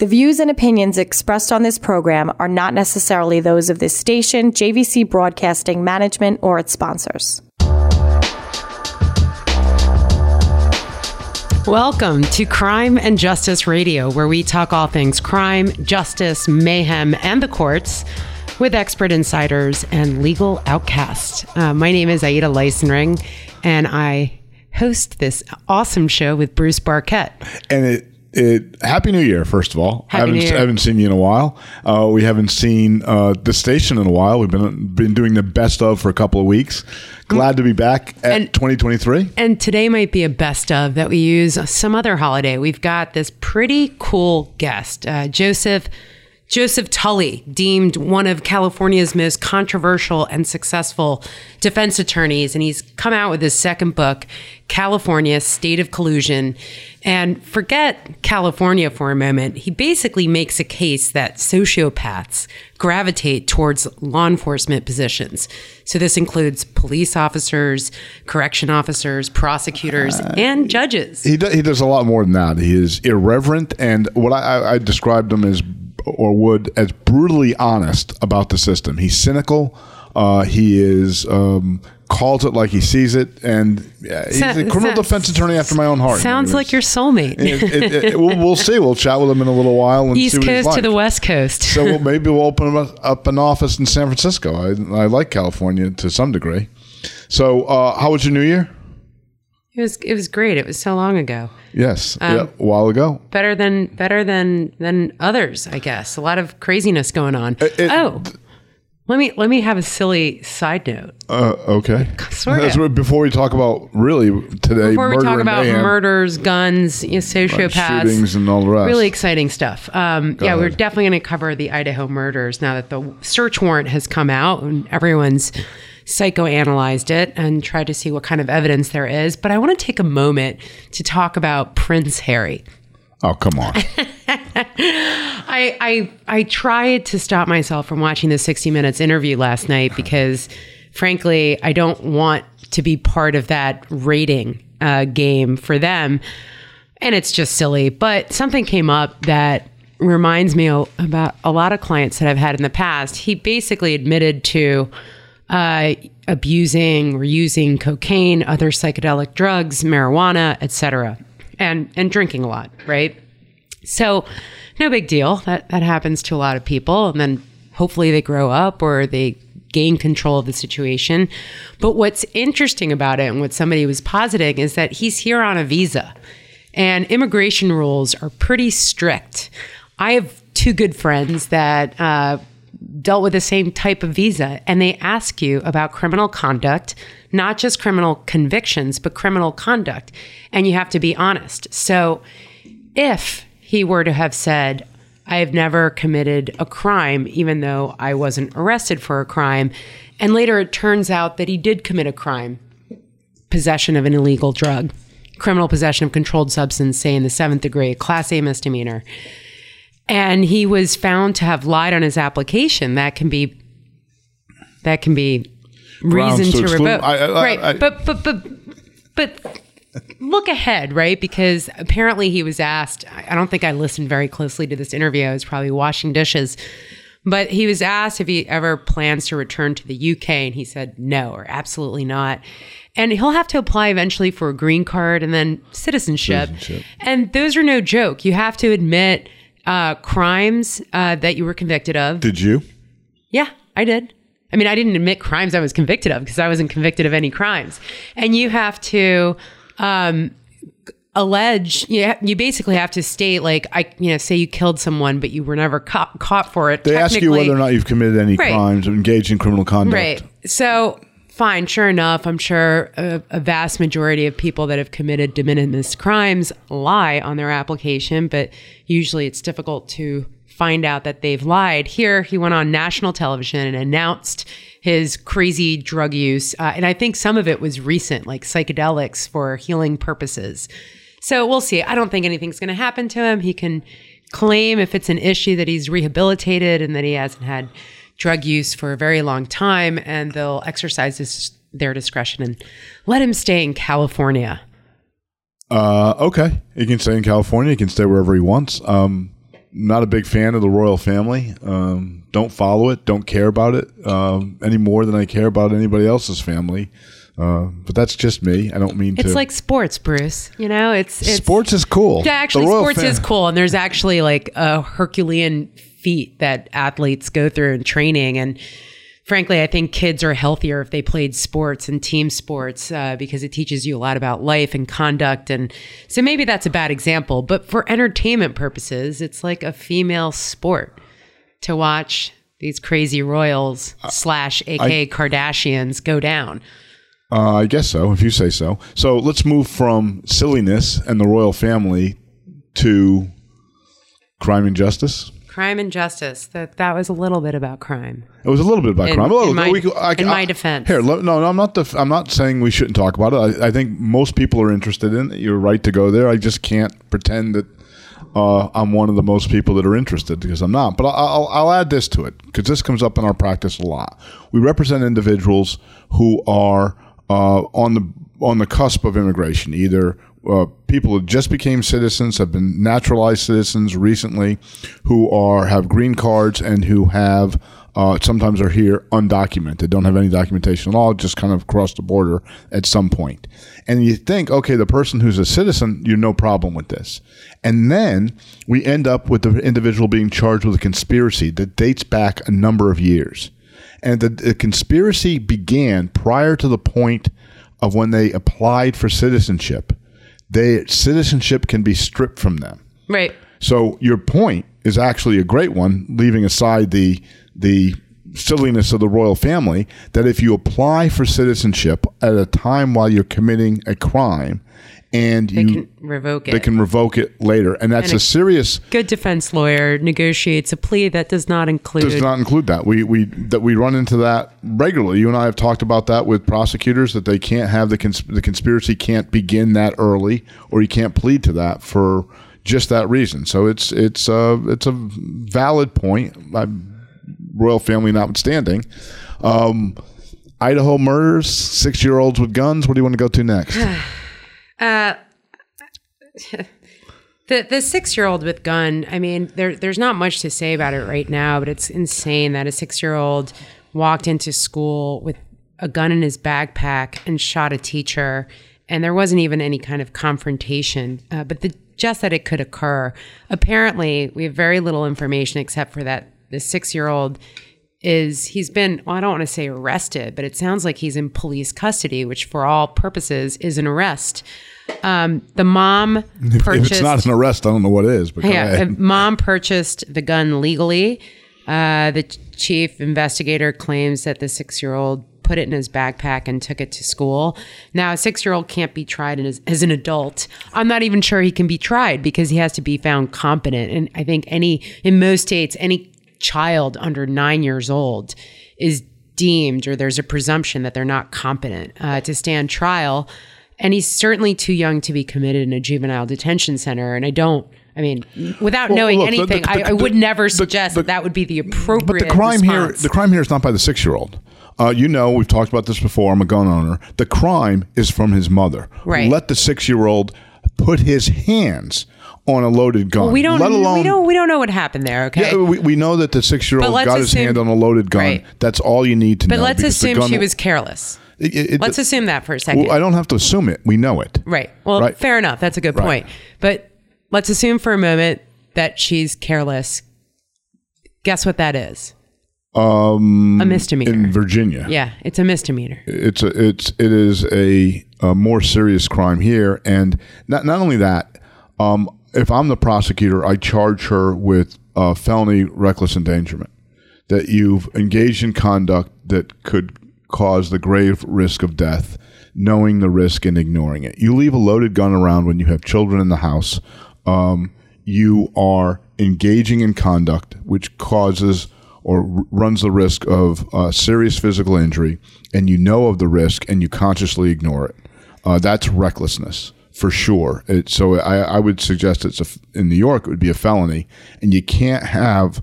The views and opinions expressed on this program are not necessarily those of this station, JVC Broadcasting Management, or its sponsors. Welcome to Crime and Justice Radio, where we talk all things crime, justice, mayhem, and the courts with expert insiders and legal outcasts. Uh, my name is Aida Leisenring, and I host this awesome show with Bruce Barket. And it it, happy New Year, first of all. Happy haven't, New Year. haven't seen you in a while. Uh, we haven't seen uh, the station in a while. We've been been doing the best of for a couple of weeks. Glad to be back at And- 2023. And today might be a best of that we use some other holiday. We've got this pretty cool guest, uh, Joseph. Joseph Tully, deemed one of California's most controversial and successful defense attorneys, and he's come out with his second book, California State of Collusion. And forget California for a moment. He basically makes a case that sociopaths gravitate towards law enforcement positions. So this includes police officers, correction officers, prosecutors, uh, and judges. He, do, he does a lot more than that. He is irreverent, and what I, I, I described him as, or would, as brutally honest about the system. He's cynical. Uh, he is um, calls it like he sees it, and yeah, he's a criminal defense attorney after my own heart. Sounds like your soulmate. It, it, it, we'll, we'll see. We'll chat with him in a little while and see East Coast to the West Coast. So we'll, maybe we'll open up- up an office in San Francisco. I, I like California to some degree. So, uh, how was your New Year? It was it was great. It was so long ago. Yes, Um, yeah, a while ago. Better than better than than others, I guess. A lot of craziness going on. it- oh. Let me let me have a silly side note. Uh, okay. Sort of. what- before we talk about really today, Before we talk about mayhem, murders, guns, you know, sociopaths, shootings, and all the rest. really exciting stuff. Um, yeah, we're definitely going to cover the Idaho murders now that the search warrant has come out and everyone's psychoanalyzed it and tried to see what kind of evidence there is. But I want to take a moment to talk about Prince Harry. Oh, come on. I, I I tried to stop myself from watching the 60 Minutes interview last night because, frankly, I don't want to be part of that rating uh, game for them, and it's just silly. But something came up that reminds me about a lot of clients that I've had in the past. He basically admitted to uh, abusing or using cocaine, other psychedelic drugs, marijuana, etc., and and drinking a lot, right? So, no big deal. That that happens to a lot of people, and then hopefully they grow up or they gain control of the situation. But what's interesting about it, and what somebody was positing, is that he's here on a visa, and immigration rules are pretty strict. I have two good friends that. Uh, dealt with the same type of visa and they ask you about criminal conduct, not just criminal convictions, but criminal conduct. And you have to be honest. So if he were to have said, I have never committed a crime, even though I wasn't arrested for a crime, and later it turns out that he did commit a crime, possession of an illegal drug, criminal possession of controlled substance, say in the seventh degree, class A misdemeanor, and he was found to have lied on his application, that can be that can be reason to to, revoke. I- I- right, I- but but but but look ahead, right? Because apparently he was asked. I don't think I listened very closely to this interview. I was probably washing dishes. But he was asked if he ever plans to return to the UK, and he said no, or absolutely not. And he'll have to apply eventually for a green card and then citizenship. Citizenship. And those are no joke. You have to admit uh, crimes uh, that you were convicted of. Did you? Yeah, I did. I mean, I didn't admit crimes I was convicted of because I wasn't convicted of any crimes. And you have to um, allege, you, ha- you basically have to state, like, I, you know, say you killed someone, but you were never caught, caught for it. They ask you whether or not you've committed any Right. crimes or engaged in criminal conduct. Right. So, fine, sure enough, I'm sure a, a vast majority of people that have committed de minimis crimes lie on their application, but usually it's difficult to find out that they've lied. Here, he went on national television and announced his crazy drug use. Uh, and I think some of it was recent, like psychedelics for healing purposes. So we'll see. I don't think anything's going to happen to him. He can claim if it's an issue that he's rehabilitated and that he hasn't had drug use for a very long time, and they'll exercise this, their discretion and let him stay in California. Uh, okay. He can stay in California. He can stay wherever he wants. Um, not a big fan of the royal family. Um, don't follow it. Don't care about it um, any more than I care about anybody else's family. Uh, but that's just me. I don't mean It's to. like sports, Bruce. You know, it's, it's sports is cool. Yeah, actually, sports fam- is cool, and there's actually like a Herculean feat that athletes go through in training. And frankly, I think kids are healthier if they played sports and team sports uh, because it teaches you a lot about life and conduct. And so maybe that's a bad example, but for entertainment purposes, it's like a female sport to watch these crazy royals slash AK Kardashians go down. Uh, I guess so, if you say so. So let's move from silliness and the royal family to crime and justice. Crime and justice. That that was a little bit about crime. It was a little bit about In- crime. Well, in my- we- I- in my I- defense. Here, no, no, I'm not. Def- I'm not saying we shouldn't talk about it. I, I think most people are interested in it. You're right to go there. I just can't pretend that uh, I'm one of the most people that are interested because I'm not. But I'll, I'll, I'll add this to it because this comes up in our practice a lot. We represent individuals who are uh, on the on the cusp of immigration, either uh, people who just became citizens, have been naturalized citizens recently, who are have green cards and who have uh, sometimes are here undocumented, don't have any documentation at all, just kind of cross the border at some point. And you think, okay, the person who's a citizen, you no problem with this. And then we end up with the individual being charged with a conspiracy that dates back a number of years. And the, the conspiracy began prior to the point of when they applied for citizenship. They citizenship can be stripped from them. Right. So your point is actually a great one, leaving aside the the silliness of the royal family. That if you apply for citizenship at a time while you're committing a crime, and They you can revoke it. they can revoke it later, and that's And a it- serious. Good defense lawyer negotiates a plea that does not include. Does not include that. We we that we run into that regularly. You and I have talked about that with prosecutors that they can't have the cons- the conspiracy can't begin that early, or you can't plead to that for just that reason. So it's it's uh it's a valid point. Royal family notwithstanding. Um, Idaho murders, six year olds with guns. What do you want to go to next? Uh, the the six year old with gun. I mean, there there's not much to say about it right now, but it's insane that a six year old walked into school with a gun in his backpack and shot a teacher, and there wasn't even any kind of confrontation. Uh, but the just that it could occur. Apparently, we have very little information except for that the six year old is he's been well, I don't want to say arrested, but it sounds like he's in police custody, which for all purposes is an arrest. Um, the mom if purchased. it's not an arrest, I don't know what is. But yeah, mom purchased the gun legally. Uh, the chief investigator claims that the six-year-old put it in his backpack and took it to school. Now, a six-year-old can't be tried as, as an adult. I'm not even sure he can be tried because he has to be found competent. And I think any in most states, any child under nine years old is deemed or there's a presumption that they're not competent uh, to stand trial. And he's certainly too young to be committed in a juvenile detention center. And I don't, I mean, without Well, knowing look, the- anything, the- I, I the- would never suggest the- that that would be the appropriate. But the crime here, the crime here is not by the six year old. Uh, you know, we've talked about this before. I'm a gun owner. The crime is from his mother. Right. Let the six year old put his hands on a loaded gun. we don't, Let alone. we don't, we don't know what happened there. Okay. yeah, we, we know that the six year old got his hand on a loaded gun. Right. That's all you need to but know. But let's assume she was careless. It, it- Let's assume that for a second. well, I don't have to assume it. We know it. Right. Well, Right. fair enough. That's a good Right. point. But let's assume for a moment that she's careless. Guess what that is? Um, A misdemeanor. in Virginia. yeah, it's a misdemeanor. it's a, it's it is a, a more serious crime here, and not not only that. Um, if I'm the prosecutor, I charge her with uh, felony reckless endangerment. That you've engaged in conduct that could cause the grave risk of death, knowing the risk and ignoring it. You leave a loaded gun around when you have children in the house. Um, you are engaging in conduct which causes or r- runs the risk of uh, serious physical injury, and you know of the risk and you consciously ignore it. Uh, that's recklessness for sure. It, so I, I would suggest it's a in New York it would be a felony, and you can't have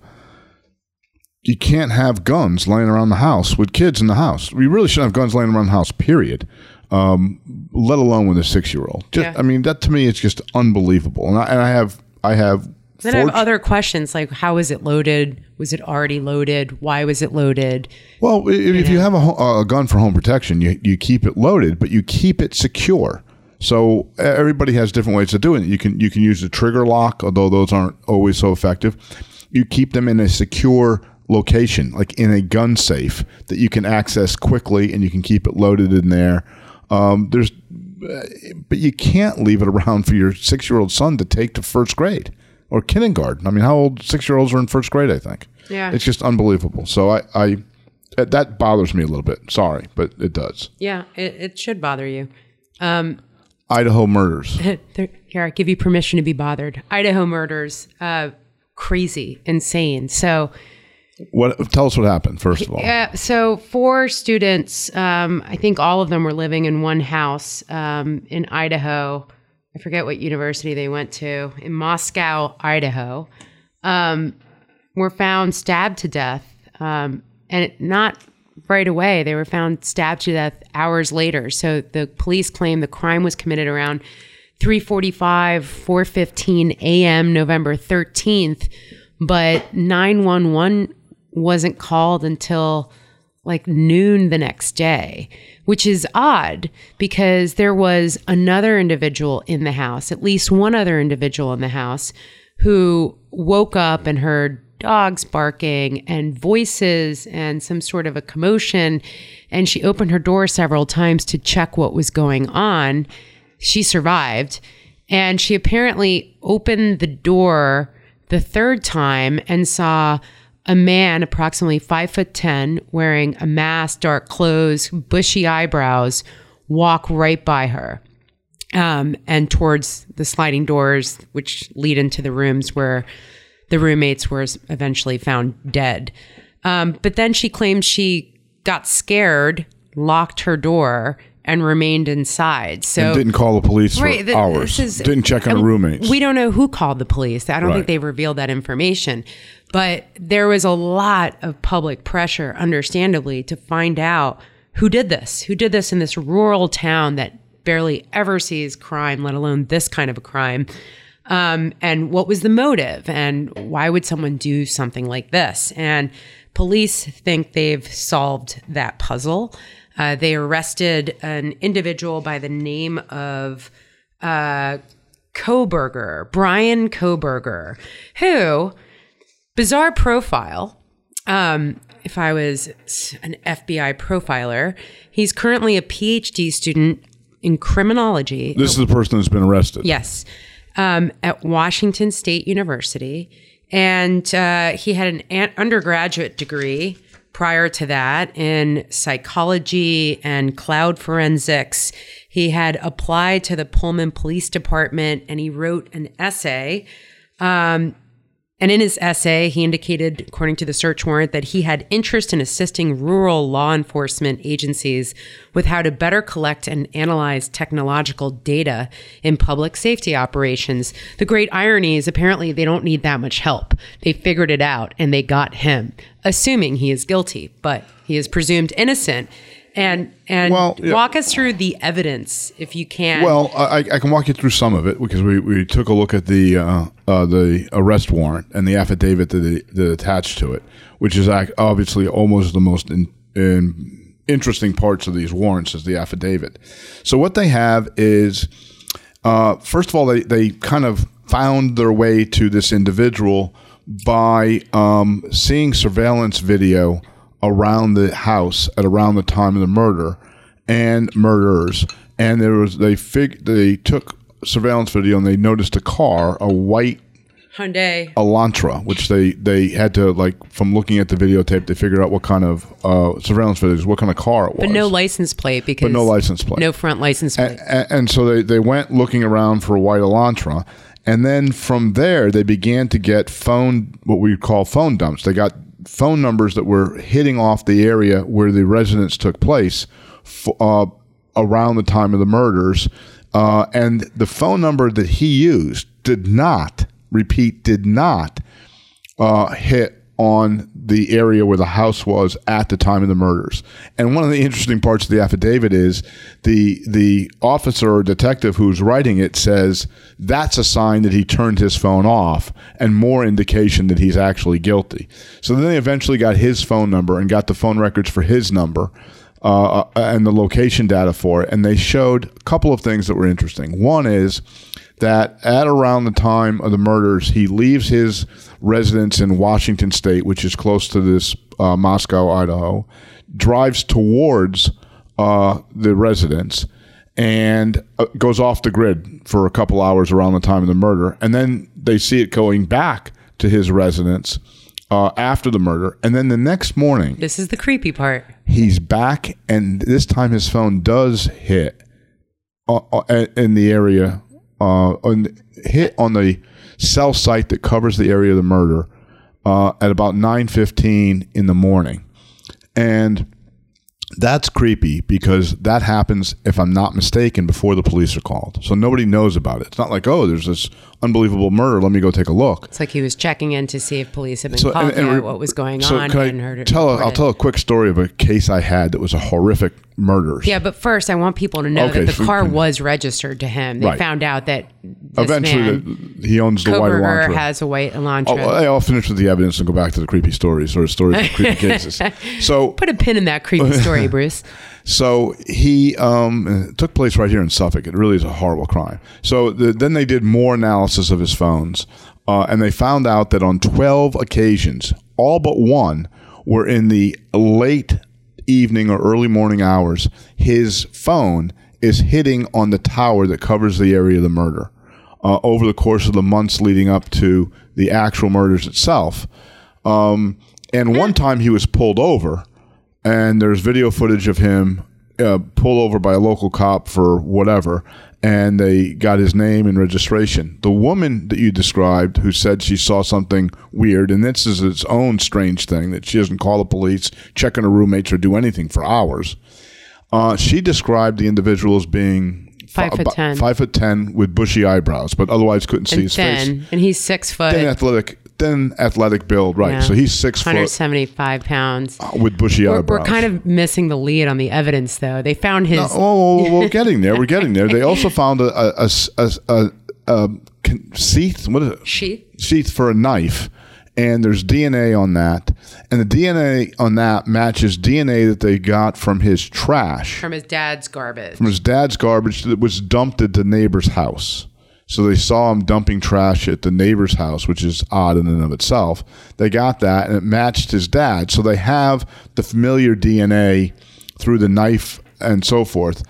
you can't have guns laying around the house with kids in the house. We really shouldn't have guns laying around the house. Period. Um, let alone with a six year old. Yeah. I mean, that to me is just unbelievable. And I, and I have I have Then I have other questions like how was it loaded? Was it already loaded? Why was it loaded? Well, i- if you have a, a gun for home protection, you, you keep it loaded, but you keep it secure. So everybody has different ways of doing it. You can you can use a trigger lock, although those aren't always so effective. You keep them in a secure location, like in a gun safe that you can access quickly, and you can keep it loaded in there. Um, there's, but you can't leave it around for your six year old son to take to first grade or kindergarten. I mean, how old six year olds are in first grade? I think. Yeah. it's just unbelievable. So I, I that- bothers me a little bit. Sorry, but it does. Yeah, it, it should bother you. Idaho murders. Here, I give you permission to be bothered. Idaho murders, uh, crazy, insane. So, What? Tell us what happened first of all. Yeah, so four students, um, I think all of them were living in one house um, in Idaho. I forget what university they went to in Moscow, Idaho. Um, were found stabbed to death, um, and it, not right away. They were found stabbed to death hours later. So the police claim the crime was committed around 3:45, 4:15 a.m. November 13th, but 911 wasn't called until like noon the next day, which is odd because there was another individual in the house, at least one other individual in the house, who woke up and heard dogs barking and voices and some sort of a commotion. And she opened her door several times to check what was going on. She survived. And she apparently opened the door the third time and saw a man approximately five foot ten wearing a mask dark clothes bushy eyebrows walk right by her um, and towards the sliding doors which lead into the rooms where the roommates were eventually found dead um, but then she claimed she got scared locked her door and remained inside so and didn't call the police for Right, th- hours. this is- didn't check on her roommates. We don't know who called the police. I don't Right. think they've revealed that information. But there was a lot of public pressure, understandably, to find out who did this, who did this in this rural town that barely ever sees crime, let alone this kind of a crime. Um, and what was the motive? And why would someone do something like this? And police think they've solved that puzzle. Uh, they arrested an individual by the name of uh, Kohberger, Brian Kohberger, who, bizarre profile. Um, if I was an FBI profiler, he's currently a PhD student in criminology. this is the person that's been arrested. Yes, um, at Washington State University, and uh, he had an, undergraduate degree prior to that in psychology and cloud forensics. He had applied to the Pullman Police Department, and he wrote an essay. Um, and in his essay, he indicated, according to the search warrant, that he had interest in assisting rural law enforcement agencies with how to better collect and analyze technological data in public safety operations. The great irony is apparently they don't need that much help. They figured it out and they got him, assuming he is guilty, but he is presumed innocent. And and Well, yeah. walk us through the evidence if you can. Well, I, I can walk you through some of it because we, we took a look at the uh, uh, the arrest warrant and the affidavit that, that attached to it, which is obviously almost the most in, in interesting parts of these warrants is the affidavit. So what they have is, uh, first of all, they, they kind of found their way to this individual by um, seeing surveillance video around the house at around the time of the murder and murderers. And there was they fig they took surveillance video and they noticed a car, a white Hyundai. Elantra, which they they had to like from looking at the videotape, they figured out what kind of uh, surveillance videos, what kind of car it was. But no license plate because but no license plate. No front license plate. and, and so they, they went looking around for a white Elantra. And then from there, they began to get phone, what we call phone dumps. They got phone numbers that were hitting off the area where the residence took place uh, around the time of the murders. Uh, and the phone number that he used did not, repeat, did not uh, hit on the area where the house was at the time of the murders. And one of the interesting parts of the affidavit is the the officer or detective who's writing it says that's a sign that he turned his phone off and more indication that he's actually guilty. So then they eventually got his phone number and got the phone records for his number. Uh, and the location data for it, and they showed a couple of things that were interesting. One is that at around the time of the murders, he leaves his residence in Washington State, which is close to this uh, Moscow, Idaho, drives towards uh, the residence and uh, goes off the grid for a couple hours around the time of the murder. And then they see it going back to his residence uh, after the murder. And then the next morning, This is the creepy part. he's back, and this time his phone does hit uh, uh, in the area, uh, on, hit on the cell site that covers the area of the murder uh, at about 9.15 in the morning. And that's creepy because that happens, if I'm not mistaken, before the police are called. So nobody knows about it. It's not like, oh, there's this unbelievable murder. Let me go take a look. It's like he was checking in to see if police had been So, called and- and what was going so on. can I heard it tell? A, I'll tell a quick story of a case I had that was a horrific murder. Yeah, but first, I want people to know Okay, that the so- car was registered to him. They Right. found out that this Eventually, man, the, he owns the white Kohberger, Elantra. has a white Elantra. Oh, I'll finish with the evidence and go back to the creepy stories or stories of creepy cases. So, Put a pin in that creepy story, Bruce. so he um, took place right here in Suffolk. It really is a horrible crime. So the, then they did more analysis of his phones, uh, and they found out that on twelve occasions, all but one were in the late evening or early morning hours. His phone is hitting on the tower that covers the area of the murder. Uh, over the course of the months leading up to the actual murders itself. Um, and one time he was pulled over, and there's video footage of him uh, pulled over by a local cop for whatever, and they got his name and registration. The woman that you described, who said she saw something weird, and this is its own strange thing that she doesn't call the police, check on her roommates, or do anything for hours. Uh, she described the individual as being Five foot 10. five foot ten with bushy eyebrows, but otherwise couldn't see And his face. and he's six foot, Thin athletic, thin athletic build, right? Yeah. So he's six foot 175 pounds. Uh, with bushy We're, eyebrows. we're kind of missing the lead on the evidence, though. They found his. Oh, oh, oh, we're getting there. We're getting there. They also found a a, a, a, a, a sheath. What is it? Sheath? Sheath for a knife, and there's DNA on that, and the DNA on that matches DNA that they got from his trash, From his dad's garbage. from his dad's garbage that was dumped at the neighbor's house. So they saw him dumping trash at the neighbor's house, which is odd in and of itself. They got that, and it matched his dad. So they have the familiar DNA through the knife and so forth.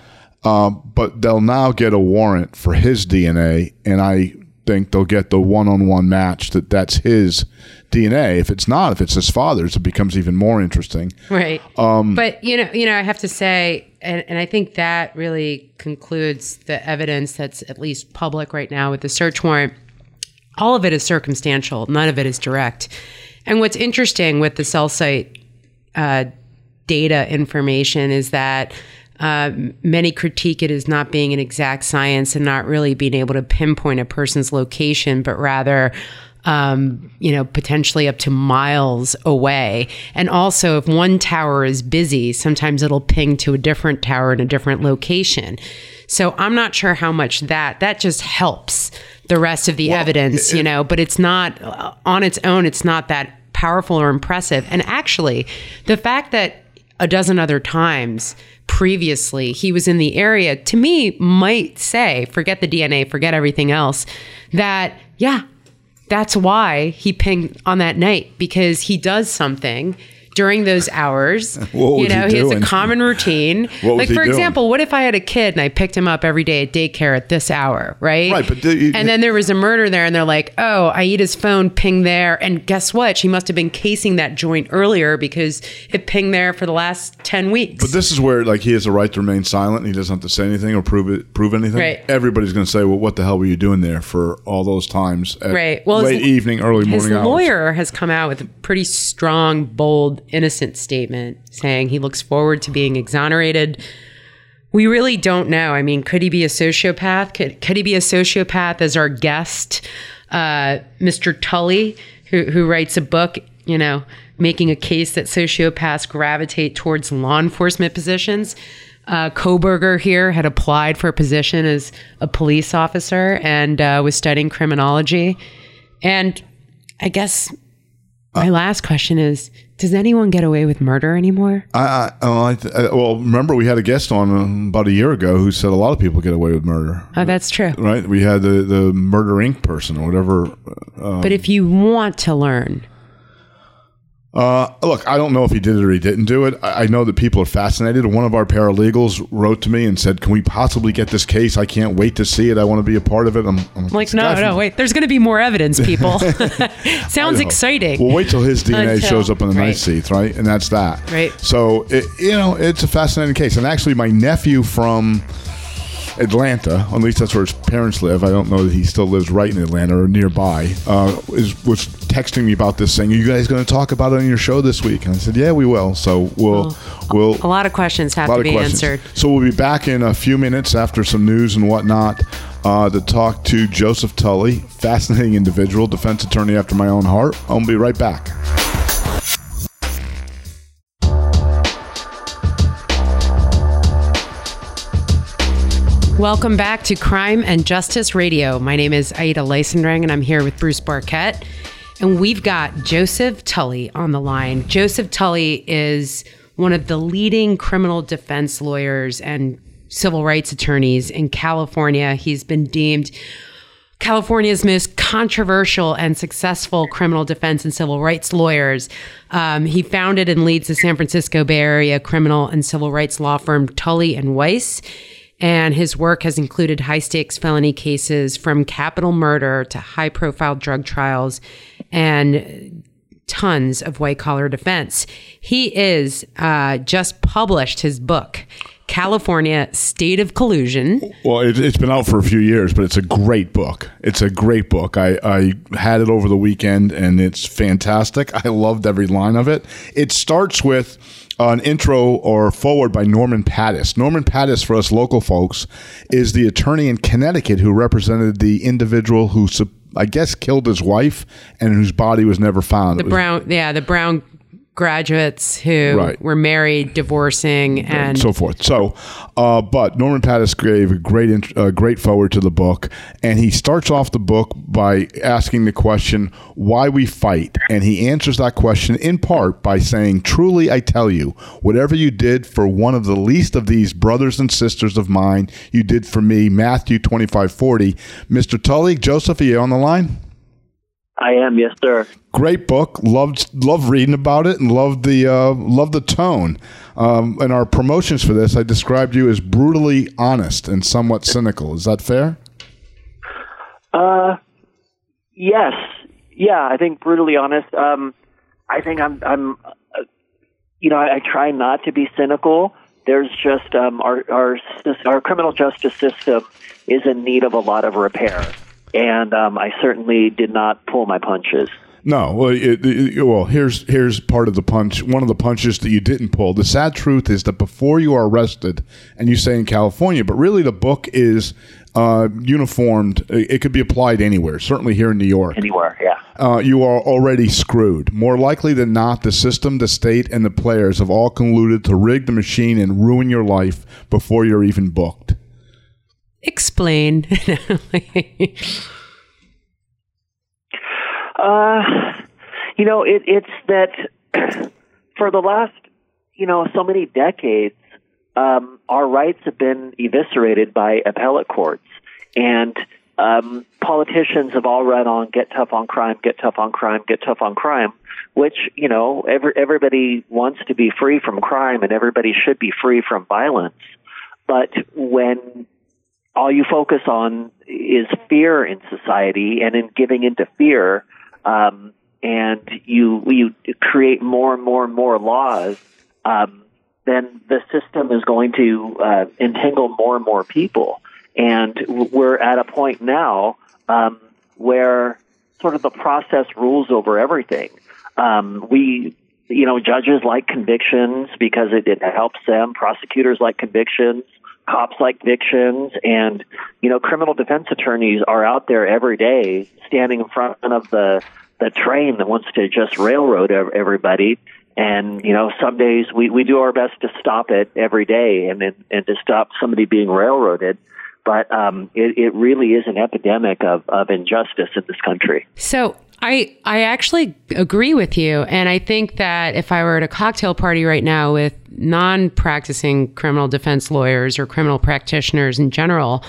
Um, but they'll now get a warrant for his DNA, and I think they'll get the one-on-one match that that's his DNA. If it's not, if it's his father's, it becomes even more interesting. Right. Um, but you know, you know, I have to say, and, and I think that really concludes the evidence that's at least public right now with the search warrant. All of it is circumstantial. None of it is direct. And what's interesting with the cell site uh, data information is that uh, many critique it as not being an exact science and not really being able to pinpoint a person's location, but rather, um, you know, potentially up to miles away. And also, if one tower is busy, sometimes it'll ping to a different tower in a different location. So I'm not sure how much that that just helps the rest of the evidence, you know, but it's not uh, on its own. It's not that powerful or impressive. And actually, the fact that a dozen other times previously he was in the area to me might say forget the dna forget everything else that yeah that's why he pinged on that night because he does something during those hours you know he he has a common routine like for doing? example what if i had a kid and i picked him up every day at daycare at this hour right Right, but the- and then there was a murder there and they're like oh aida's phone pinged there and guess what she must have been casing that joint earlier because it pinged there for the last 10 weeks But this is where like he has a right to remain silent. And he doesn't have to say anything or prove it, prove anything. Right. Everybody's going to say, "Well, what the hell were you doing there for all those times?" At Right. Well, his- late evening, early his morning hours. lawyer has come out with a pretty strong, bold, innocent statement saying he looks forward to being exonerated. We really don't know. I mean, could he be a sociopath? Could, could he be a sociopath as our guest, uh, Mr. Tully, who who writes a book, you know, making a case that sociopaths gravitate towards law enforcement positions. Uh, Kohberger here had applied for a position as a police officer and uh, was studying criminology. And I guess my last question is Does anyone get away with murder anymore? I, I, oh, I th- I- well, remember we had a guest on um, about a year ago who said a lot of people get away with murder. Oh, that's true. Right? We had the, the Murder Inc. person or whatever. uh, But if you want to learn, Uh, look, I don't know if he did it or he didn't do it. I, I know that people are fascinated. One of our paralegals wrote to me and said, "Can we possibly get this case? I can't wait to see it. I want to be a part of it." I'm, I'm like, no, no, from- wait, there's going to be more evidence, people. Sounds exciting. Well, wait till his DNA Until- shows up in the right. night seats, right? And that's that. Right. So, it, you know, it's a fascinating case. And actually, my nephew from Atlanta, at least that's where his parents live. I don't know that he still lives right in Atlanta or nearby. Uh, is was texting me about this, saying, "Are you guys going to talk about it on your show this week?" And I said, "Yeah, we will." So we'll we'll A lot of questions have to be questions. answered. So we'll be back in a few minutes after some news and whatnot uh, to talk to Joseph Tully, fascinating individual, defense attorney after my own heart. I'll be right back. Welcome back to Crime and Justice Radio. My name is Aida Leisenring, and I'm here with Bruce Barket. And we've got Joseph Tully on the line. Joseph Tully is one of the leading criminal defense lawyers and civil rights attorneys in California. He's been deemed California's most controversial and successful criminal defense and civil rights lawyers. Um, he founded and leads the San Francisco Bay Area criminal and civil rights law firm Tully and Weiss. And his work has included high stakes felony cases from capital murder to high profile drug trials and tons of white collar defense. He is uh, just published his book, California State of Collusion. Well, it, it's been out for a few years, but it's a great book. It's a great book. I, I had it over the weekend, and it's fantastic. I loved every line of it. It starts with an intro or forward by Norman Pattis. Norman Pattis, for us local folks, is the attorney in Connecticut who represented the individual who, I guess, killed his wife and whose body was never found. The was- Brown, yeah, the Brown graduates who Right. were married, divorcing, and so forth. So, uh, but Norman Pattis gave a great, int- uh, great forward to the book, and he starts off the book by asking the question, "Why we fight?" And he answers that question in part by saying, "Truly, I tell you, whatever you did for one of the least of these brothers and sisters of mine, you did for me." Matthew twenty-five forty. Mr. Tully, Joseph, are you on the line? I am, yes, sir. great book. Loved loved reading about it and loved the uh, loved the tone. Um, in our promotions for this, I described you as brutally honest and somewhat cynical. Is that fair? Uh, yes, yeah. I think brutally honest. Um, I think I'm. I'm. Uh, you know, I, I try not to be cynical. There's just um, our our our criminal justice system is in need of a lot of repair, and um, I certainly did not pull my punches. No. Well, it, it- well, here's here's part of the punch. One of the punches that you didn't pull. The sad truth is that before you are arrested, and you say in California, but really the book is uh, uniformed. It, could be applied anywhere. Certainly here in New York. Anywhere, yeah. uh, you are already screwed. More likely than not, the system, the state, and the players have all colluded to rig the machine and ruin your life before you're even booked. Explain. Uh, you know, it, it's that for the last, you know, so many decades, um, our rights have been eviscerated by appellate courts, and um, politicians have all run on "get tough on crime, get tough on crime, get tough on crime," which you know, every, everybody wants to be free from crime, and everybody should be free from violence. But when all you focus on is fear in society and in giving into fear, um, and you you create more and more and more laws, um, then the system is going to uh, entangle more and more people. And we're at a point now um, where sort of the process rules over everything. Um, we, you know, judges like convictions because it, it helps them. Prosecutors like convictions cops like convictions and you know criminal defense attorneys are out there every day standing in front of the the train that wants to just railroad everybody. And you know, some days we we do our best to stop it every day, and and, and to stop somebody being railroaded but um, it, it really is an epidemic of, of injustice in this country. So I I actually agree with you, and I think that if I were at a cocktail party right now with non-practicing criminal defense lawyers or criminal practitioners in general,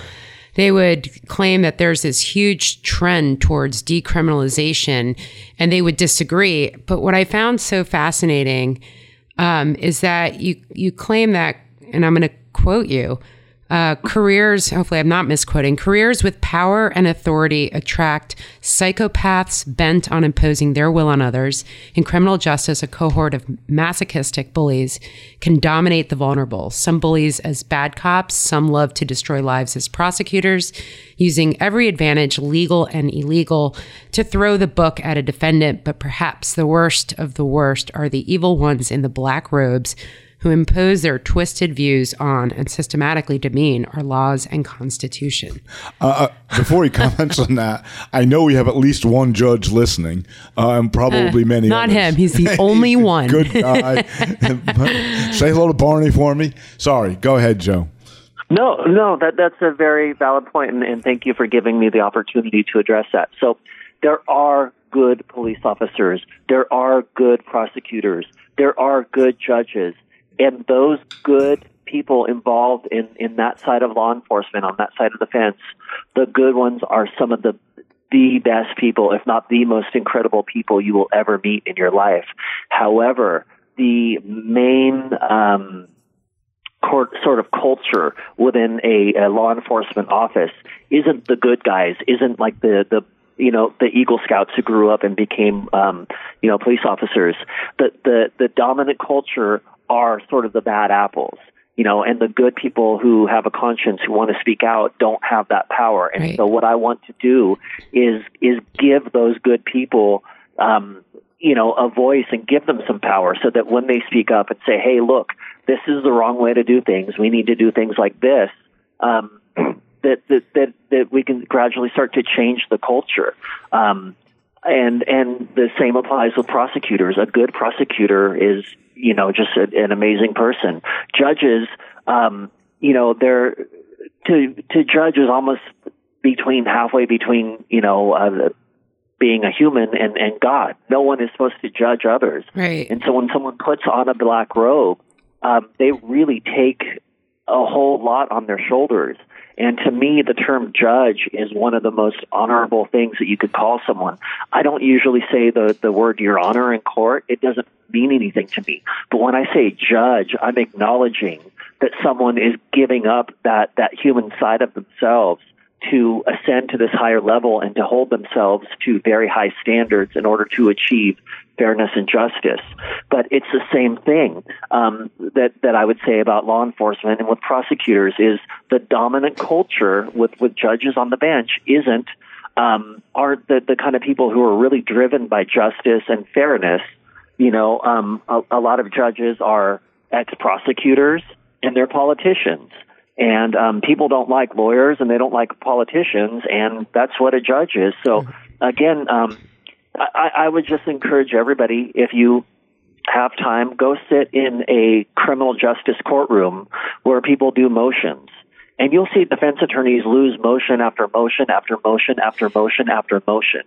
they would claim that there's this huge trend towards decriminalization, and they would disagree. But what I found so fascinating um, is that you you claim that, and I'm going to quote you uh, careers, hopefully I'm not misquoting, careers with power and authority attract psychopaths bent on imposing their will on others. In criminal justice, a cohort of masochistic bullies can dominate the vulnerable. Some bullies as bad cops, some love to destroy lives as prosecutors, using every advantage, legal and illegal, to throw the book at a defendant. But perhaps the worst of the worst are the evil ones in the black robes who impose their twisted views on and systematically demean our laws and constitution. Uh, uh before he comments on that, I know we have at least one judge listening, uh, and probably uh, many. Not others. him. He's the only He's one. Good guy. Say hello to Barney for me. Sorry. Go ahead, Joe. No, no, that that's a very valid point, and, and thank you for giving me the opportunity to address that. So, there are good police officers, there are good prosecutors, there are good judges and those good people involved in, in that side of law enforcement, on that side of the fence, the good ones are some of the the best people, if not the most incredible people you will ever meet in your life. However, the main um, court, sort of culture within a, a law enforcement office isn't the good guys, isn't like the the you know the Eagle Scouts who grew up and became um, you know police officers. The the the dominant culture are sort of the bad apples you know, and the good people who have a conscience who want to speak out don't have that power. And right. so what I want to do is is give those good people um, you know, a voice and give them some power so that when they speak up and say, "Hey, look, this is the wrong way to do things. We need to do things like this." Um, that, that that that we can gradually start to change the culture. Um, and and the same applies with prosecutors. A good prosecutor is you know just a, an amazing person. Judges, um, you know, they're to to judge is almost between halfway between you know uh, being a human and and God. No one is supposed to judge others, right? And so when someone puts on a black robe, um, they really take a whole lot on their shoulders and to me, the term judge is one of the most honorable things that you could call someone. I don't usually say the, the word your honor in court. It doesn't mean anything to me. But when I say judge, I'm acknowledging that someone is giving up that, that human side of themselves to ascend to this higher level and to hold themselves to very high standards in order to achieve fairness and justice. But it's the same thing um, that that I would say about law enforcement and with prosecutors is the dominant culture with with judges on the bench isn't um, aren't the the kind of people who are really driven by justice and fairness. You know, um, a, a lot of judges are ex prosecutors and they're politicians. And um, people don't like lawyers and they don't like politicians, and that's what a judge is. So, again, um, I, I would just encourage everybody if you have time, go sit in a criminal justice courtroom where people do motions. And you'll see defense attorneys lose motion after motion after motion after motion after motion.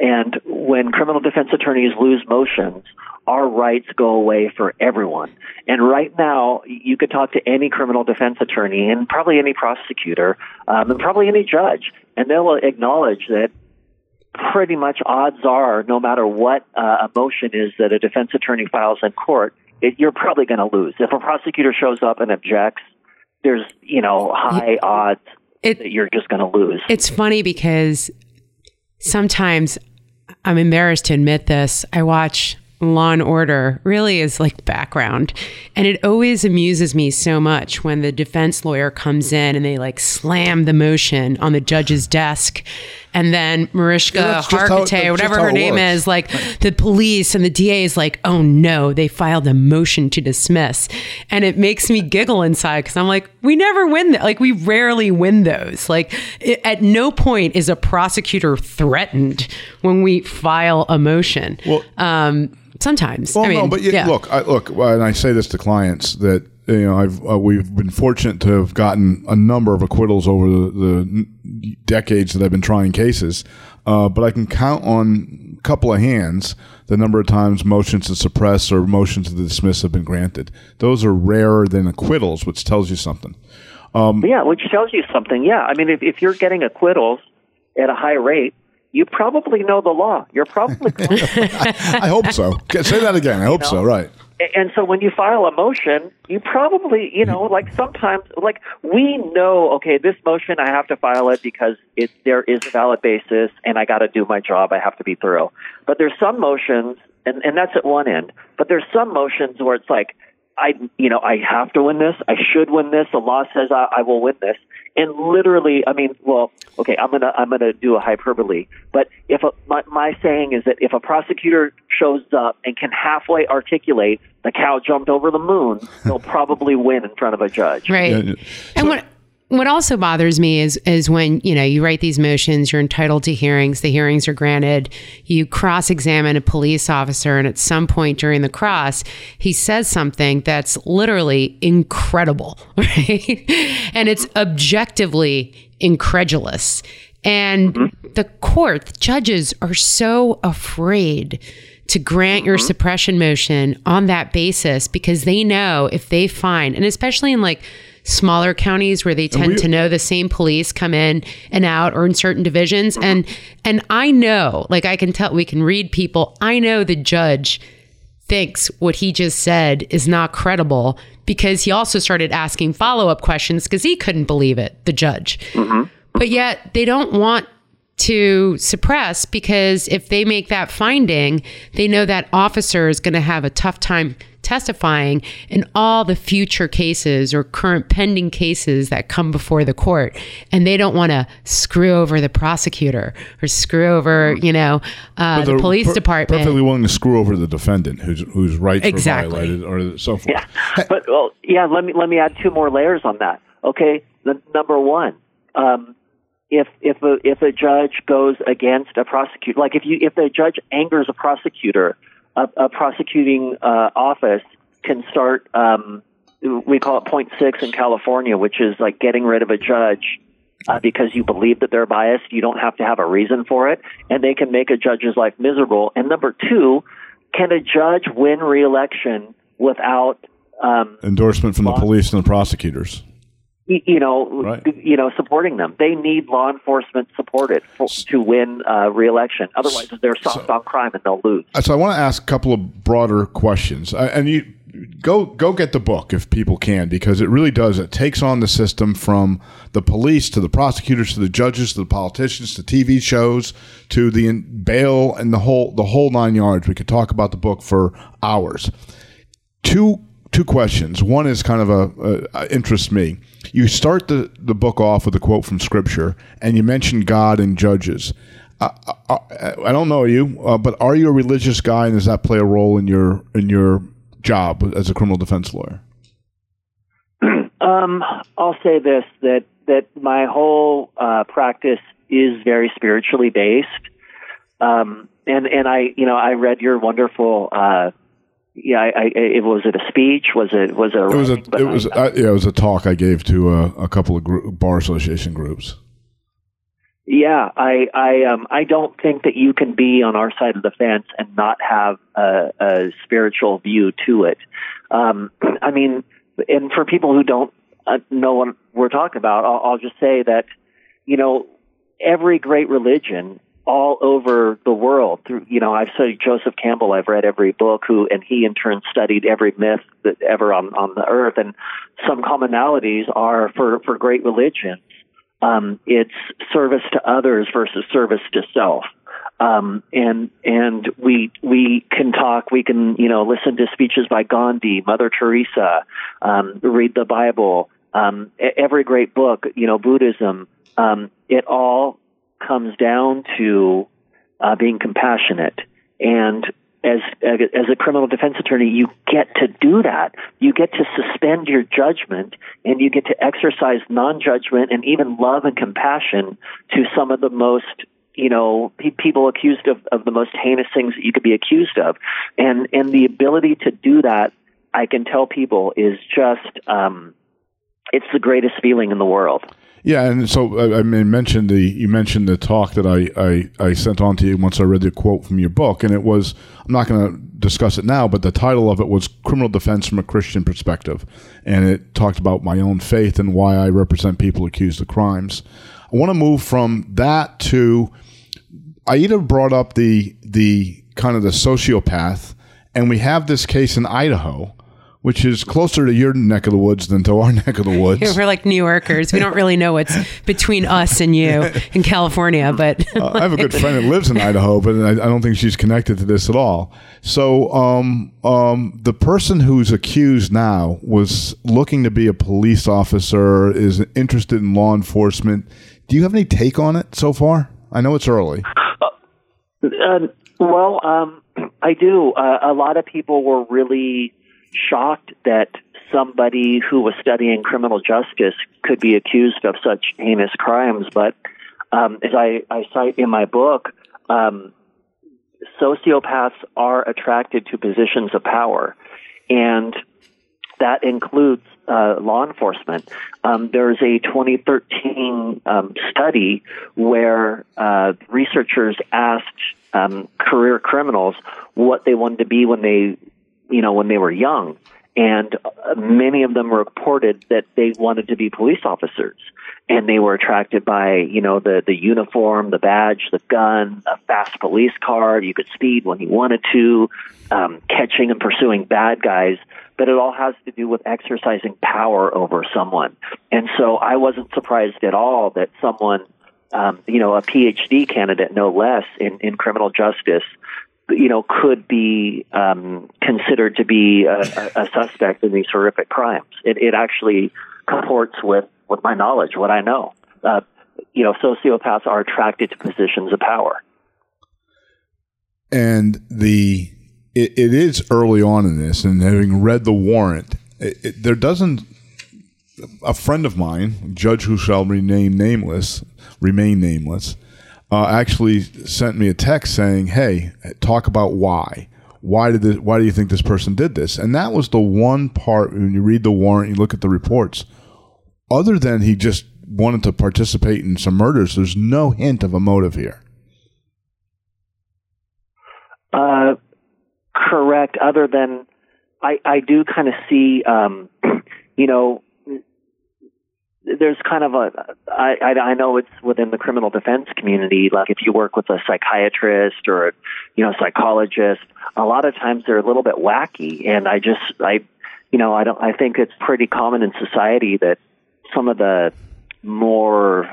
And when criminal defense attorneys lose motions, our rights go away for everyone. And right now, you could talk to any criminal defense attorney and probably any prosecutor um, and probably any judge, and they'll acknowledge that pretty much odds are, no matter what uh, a motion is that a defense attorney files in court, it, you're probably going to lose. If a prosecutor shows up and objects, there's you know high odds it, that you're just going to lose. It's funny because sometimes I'm embarrassed to admit this. I watch Law and Order really is like background. And it always amuses me so much when the defense lawyer comes in and they like slam the motion on the judge's desk and then Mariska Yeah, that's Hargitay, or whatever her name works. is, like the police and the DA is like, oh no, they filed a motion to dismiss. And it makes me giggle inside because I'm like, we never win that. Like, we rarely win those. Like, it, at no point is a prosecutor threatened when we file a motion. Well- um, sometimes. Well, I mean, no, but yeah, yeah. look, I, look, and I say this to clients that you know I've uh, we've been fortunate to have gotten a number of acquittals over the, the decades that I've been trying cases, uh, but I can count on a couple of hands the number of times motions to suppress or motions to dismiss have been granted. Those are rarer than acquittals, which tells you something. Yeah, which tells you something. Yeah, I mean, if, if you're getting acquittals at a high rate, you probably know the law. You're probably, I hope so. Say that again. I hope so. Right. and so when you file a motion, you probably, you know, like sometimes, like we know, okay, this motion I have to file it because it there is a valid basis, and I got to do my job. I have to be thorough. But there's some motions, and and that's at one end. But there's some motions where it's like. I, you know, I have to win this. I should win this. The law says I, I will win this. And literally, I mean, well, okay, I'm gonna, I'm gonna do a hyperbole. But if a, my, my saying is that if a prosecutor shows up and can halfway articulate the cow jumped over the moon, they'll probably win in front of a judge. Right. Yeah, yeah. and what what also bothers me is is when you know you write these motions, you're entitled to hearings. The hearings are granted. You cross examine a police officer, and at some point during the cross, he says something that's literally incredible, right? and it's objectively incredulous. And mm-hmm. the court, the judges are so afraid to grant your mm-hmm. suppression motion on that basis because they know if they find, and especially in like smaller counties where they tend we- to know the same police come in and out or in certain divisions. And and I know like I can tell we can read people. I know the judge thinks what he just said is not credible because he also started asking follow-up questions because he couldn't believe it the judge. Mm-hmm. But yet they don't want to suppress because if they make that finding, they know that officer is going to have a tough time testifying in all the future cases or current pending cases that come before the court. And they don't want to screw over the prosecutor or screw over, you know, uh, the They're police per- department. Perfectly willing to screw over the defendant whose whose rights Exactly. were violated or so forth. Yeah, but well, yeah. Let me let me add two more layers on that. Okay, the, number one, um, if if a if a judge goes against a prosecutor, like if you if the judge angers a prosecutor, a, a prosecuting uh, office can start. Um, we call it point six in California, which is like getting rid of a judge uh, because you believe that they're biased. You don't have to have a reason for it, and they can make a judge's life miserable. And number two, can a judge win reelection without um, Endorsement from the police and the prosecutors. You know, Right. you know, supporting them. They need law enforcement supported for, to win uh, reelection. Otherwise, they're soft on crime and they'll lose. So I want to ask a couple of broader questions, Uh, and you go go get the book if people can, because it really does. It takes on the system from the police to the prosecutors to the judges to the politicians to TV shows to the in- bail and the whole the whole nine yards. We could talk about the book for hours. Two two questions. One is kind of a, a, a interests me. You start the the book off with a quote from Scripture, and you mention God and judges. I, I, I don't know you, uh, but are you a religious guy, and does that play a role in your in your job as a criminal defense lawyer? Um, I'll say this that that my whole uh, practice is very spiritually based. Um, and and I you know I read your wonderful. Uh, yeah, I, I, it was it a speech? Was it was it? A It was a it was I- uh, yeah, it was a talk I gave to a, a couple of group, bar association groups. Yeah, I I um I don't think that you can be on our side of the fence and not have a, a spiritual view to it. Um, I mean, and for people who don't uh, know what we're talking about, I'll, I'll just say that you know every great religion all over the world through you know I've studied Joseph Campbell I've read every book who and he in turn studied every myth that ever on on the earth and some commonalities are for for great religions um, it's service to others versus service to self. Um, and and we we can talk, we can you know listen to speeches by Gandhi, Mother Teresa, um, read the Bible, um, every great book, you know Buddhism. Um, it all comes down to uh, being compassionate and as as a criminal defense attorney, you get to do that. You get to suspend your judgment, and you get to exercise non-judgment and even love and compassion to some of the most you know pe- people accused of, of the most heinous things that you could be accused of, and and the ability to do that, I can tell people is just um, it's the greatest feeling in the world. Yeah, and so I, I mean, mentioned the you mentioned the talk that I, I I sent on to you once I read the quote from your book, and it was I'm not going to discuss it now, but the title of it was "Criminal Defense from a Christian Perspective," and it talked about my own faith and why I represent people accused of crimes. I want to move from that to Aida brought up the the kind of the sociopath, and we have this case in Idaho which is closer to your neck of the woods than to our neck of the woods. We're like New Yorkers. We don't really know what's between us and you in California, but uh, I have a good friend that lives in Idaho, but I, I don't think she's connected to this at all. So, um, um, the person who's accused now was looking to be a police officer, is interested in law enforcement. Do you have any take on it so far? I know it's early. Uh, uh, well, um, I do. Uh, a lot of people were really shocked that somebody who was studying criminal justice could be accused of such heinous crimes. But um, as I, I, cite in my book, um, sociopaths are attracted to positions of power, and that includes uh, law enforcement. Um, there's a 2013 um, study where uh, researchers asked um, career criminals what they wanted to be when they you know, when they were young. And uh, many of them reported that they wanted to be police officers and they were attracted by, you know, the, the uniform, the badge, the gun, a fast police car. You could speed when you wanted to, um, catching and pursuing bad guys. But it all has to do with exercising power over someone. And so I wasn't surprised at all that someone, um, you know, a PhD candidate, no less, in, in criminal justice, you know, could be um, considered to be a, a, suspect in these horrific crimes. It, it actually comports with, with my knowledge, what I know. Uh, you know, sociopaths are attracted to positions of power. And the it, it is early on in this, and having read the warrant, it, there doesn't. A friend of mine, judge who shall remain nameless, remain nameless, uh, actually sent me a text saying, "Hey, talk about why. Why did this, Why do you think this person did this?" And that was the one part when you read the warrant, you look at the reports. Other than he just wanted to participate in some murders, there's no hint of a motive here. Uh, correct. Other than I, I do kind of see, um, you know, there's kind of a I, I I know it's within the criminal defense community. Like if you work with a psychiatrist or you know psychologist, a lot of times they're a little bit wacky. And I just I you know I don't I think it's pretty common in society that some of the more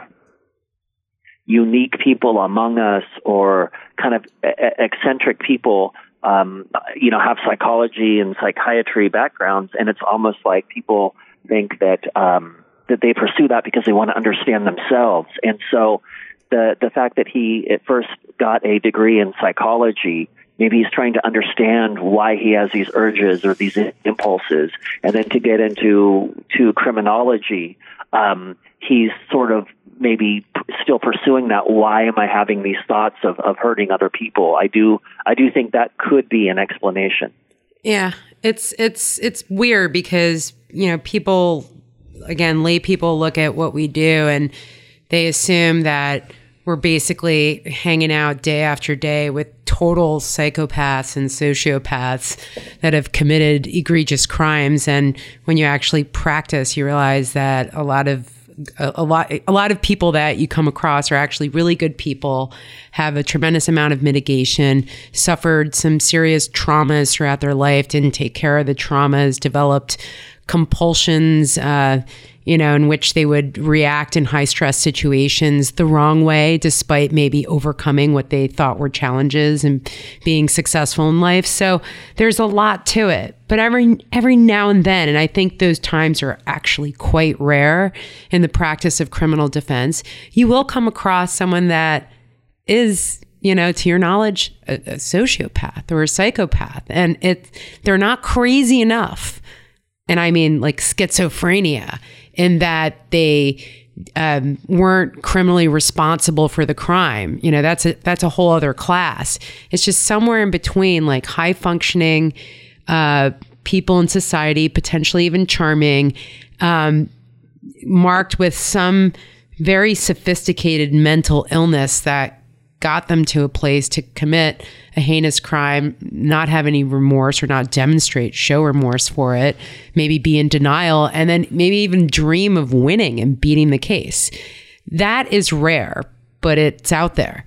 unique people among us or kind of eccentric people um, you know have psychology and psychiatry backgrounds, and it's almost like people think that. Um, that they pursue that because they want to understand themselves. And so the the fact that he at first got a degree in psychology, maybe he's trying to understand why he has these urges or these impulses, and then to get into to criminology, um, he's sort of maybe still pursuing that why am i having these thoughts of, of hurting other people? I do i do think that could be an explanation. Yeah it's it's it's weird because you know people again, lay people look at what we do and they assume that we're basically hanging out day after day with total psychopaths and sociopaths that have committed egregious crimes. And when you actually practice, you realize that a lot of a, a, lot a lot of people that you come across are actually really good people have a tremendous amount of mitigation suffered some serious traumas throughout their life didn't take care of the traumas developed compulsions, uh, you know, in which they would react in high stress situations the wrong way, despite maybe overcoming what they thought were challenges and being successful in life. So there's a lot to it. But every every now and then, and I think those times are actually quite rare in the practice of criminal defense, you will come across someone that is you know, to your knowledge, a, a, sociopath or a psychopath, and it they're not crazy enough, and I mean like schizophrenia, in that they um, weren't criminally responsible for the crime. You know, that's a that's a whole other class. It's just somewhere in between, like high functioning uh, people in society, potentially even charming, um, marked with some very sophisticated mental illness that got them to a place to commit a heinous crime, not have any remorse or not demonstrate, show remorse for it, maybe be in denial, and then maybe even dream of winning and beating the case. That is rare, but it's out there.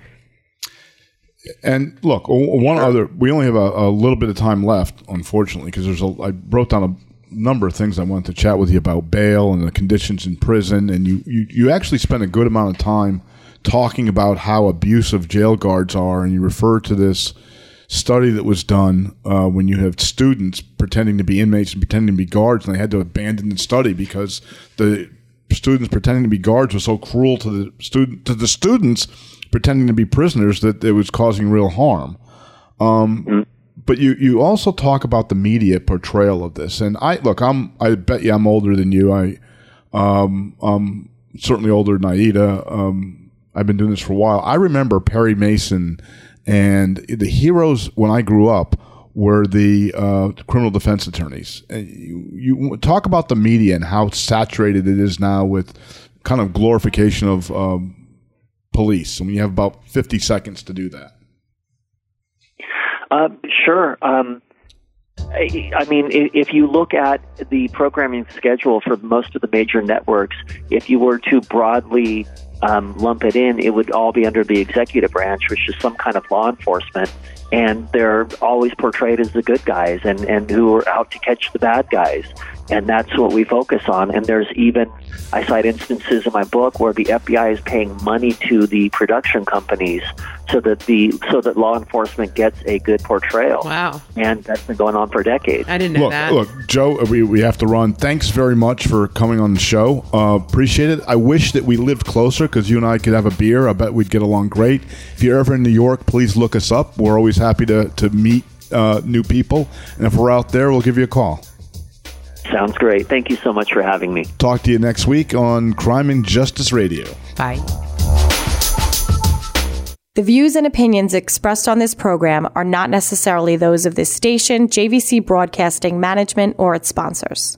And look, one other, we only have a, a little bit of time left, unfortunately, because there's a, I wrote down a number of things I wanted to chat with you about bail and the conditions in prison. And you, you, you actually spent a good amount of time talking about how abusive jail guards are, and you refer to this study that was done uh, when you have students pretending to be inmates and pretending to be guards, and they had to abandon the study because the students pretending to be guards were so cruel to the student to the students pretending to be prisoners that it was causing real harm. Um, mm-hmm. But you, you also talk about the media portrayal of this, and I look. I'm I bet you I'm older than you. I um, I'm certainly older than Aida. Um, I've been doing this for a while. I remember Perry Mason and the heroes when I grew up were the uh, criminal defense attorneys. You, you, talk about the media and how saturated it is now with kind of glorification of um, police. And we have about 50 seconds to do that. Uh, sure. Um, I, I mean, if you look at the programming schedule for most of the major networks, if you were to broadly um, lump it in, it would all be under the executive branch, which is some kind of law enforcement. And they're always portrayed as the good guys and, and who are out to catch the bad guys. And that's what we focus on. And there's even, I cite instances in my book where the FBI is paying money to the production companies so that the so that law enforcement gets a good portrayal. Wow. And that's been going on for decades. I didn't know look, that. Look, Joe, we, we have to run. Thanks very much for coming on the show. Uh, appreciate it. I wish that we lived closer because you and I could have a beer. I bet we'd get along great. If you're ever in New York, please look us up. We're always happy to, to meet uh, new people. And if we're out there, we'll give you a call. Sounds great. Thank you so much for having me. Talk to you next week on Crime and Justice Radio. Bye. The views and opinions expressed on this program are not necessarily those of this station, JVC Broadcasting Management, or its sponsors.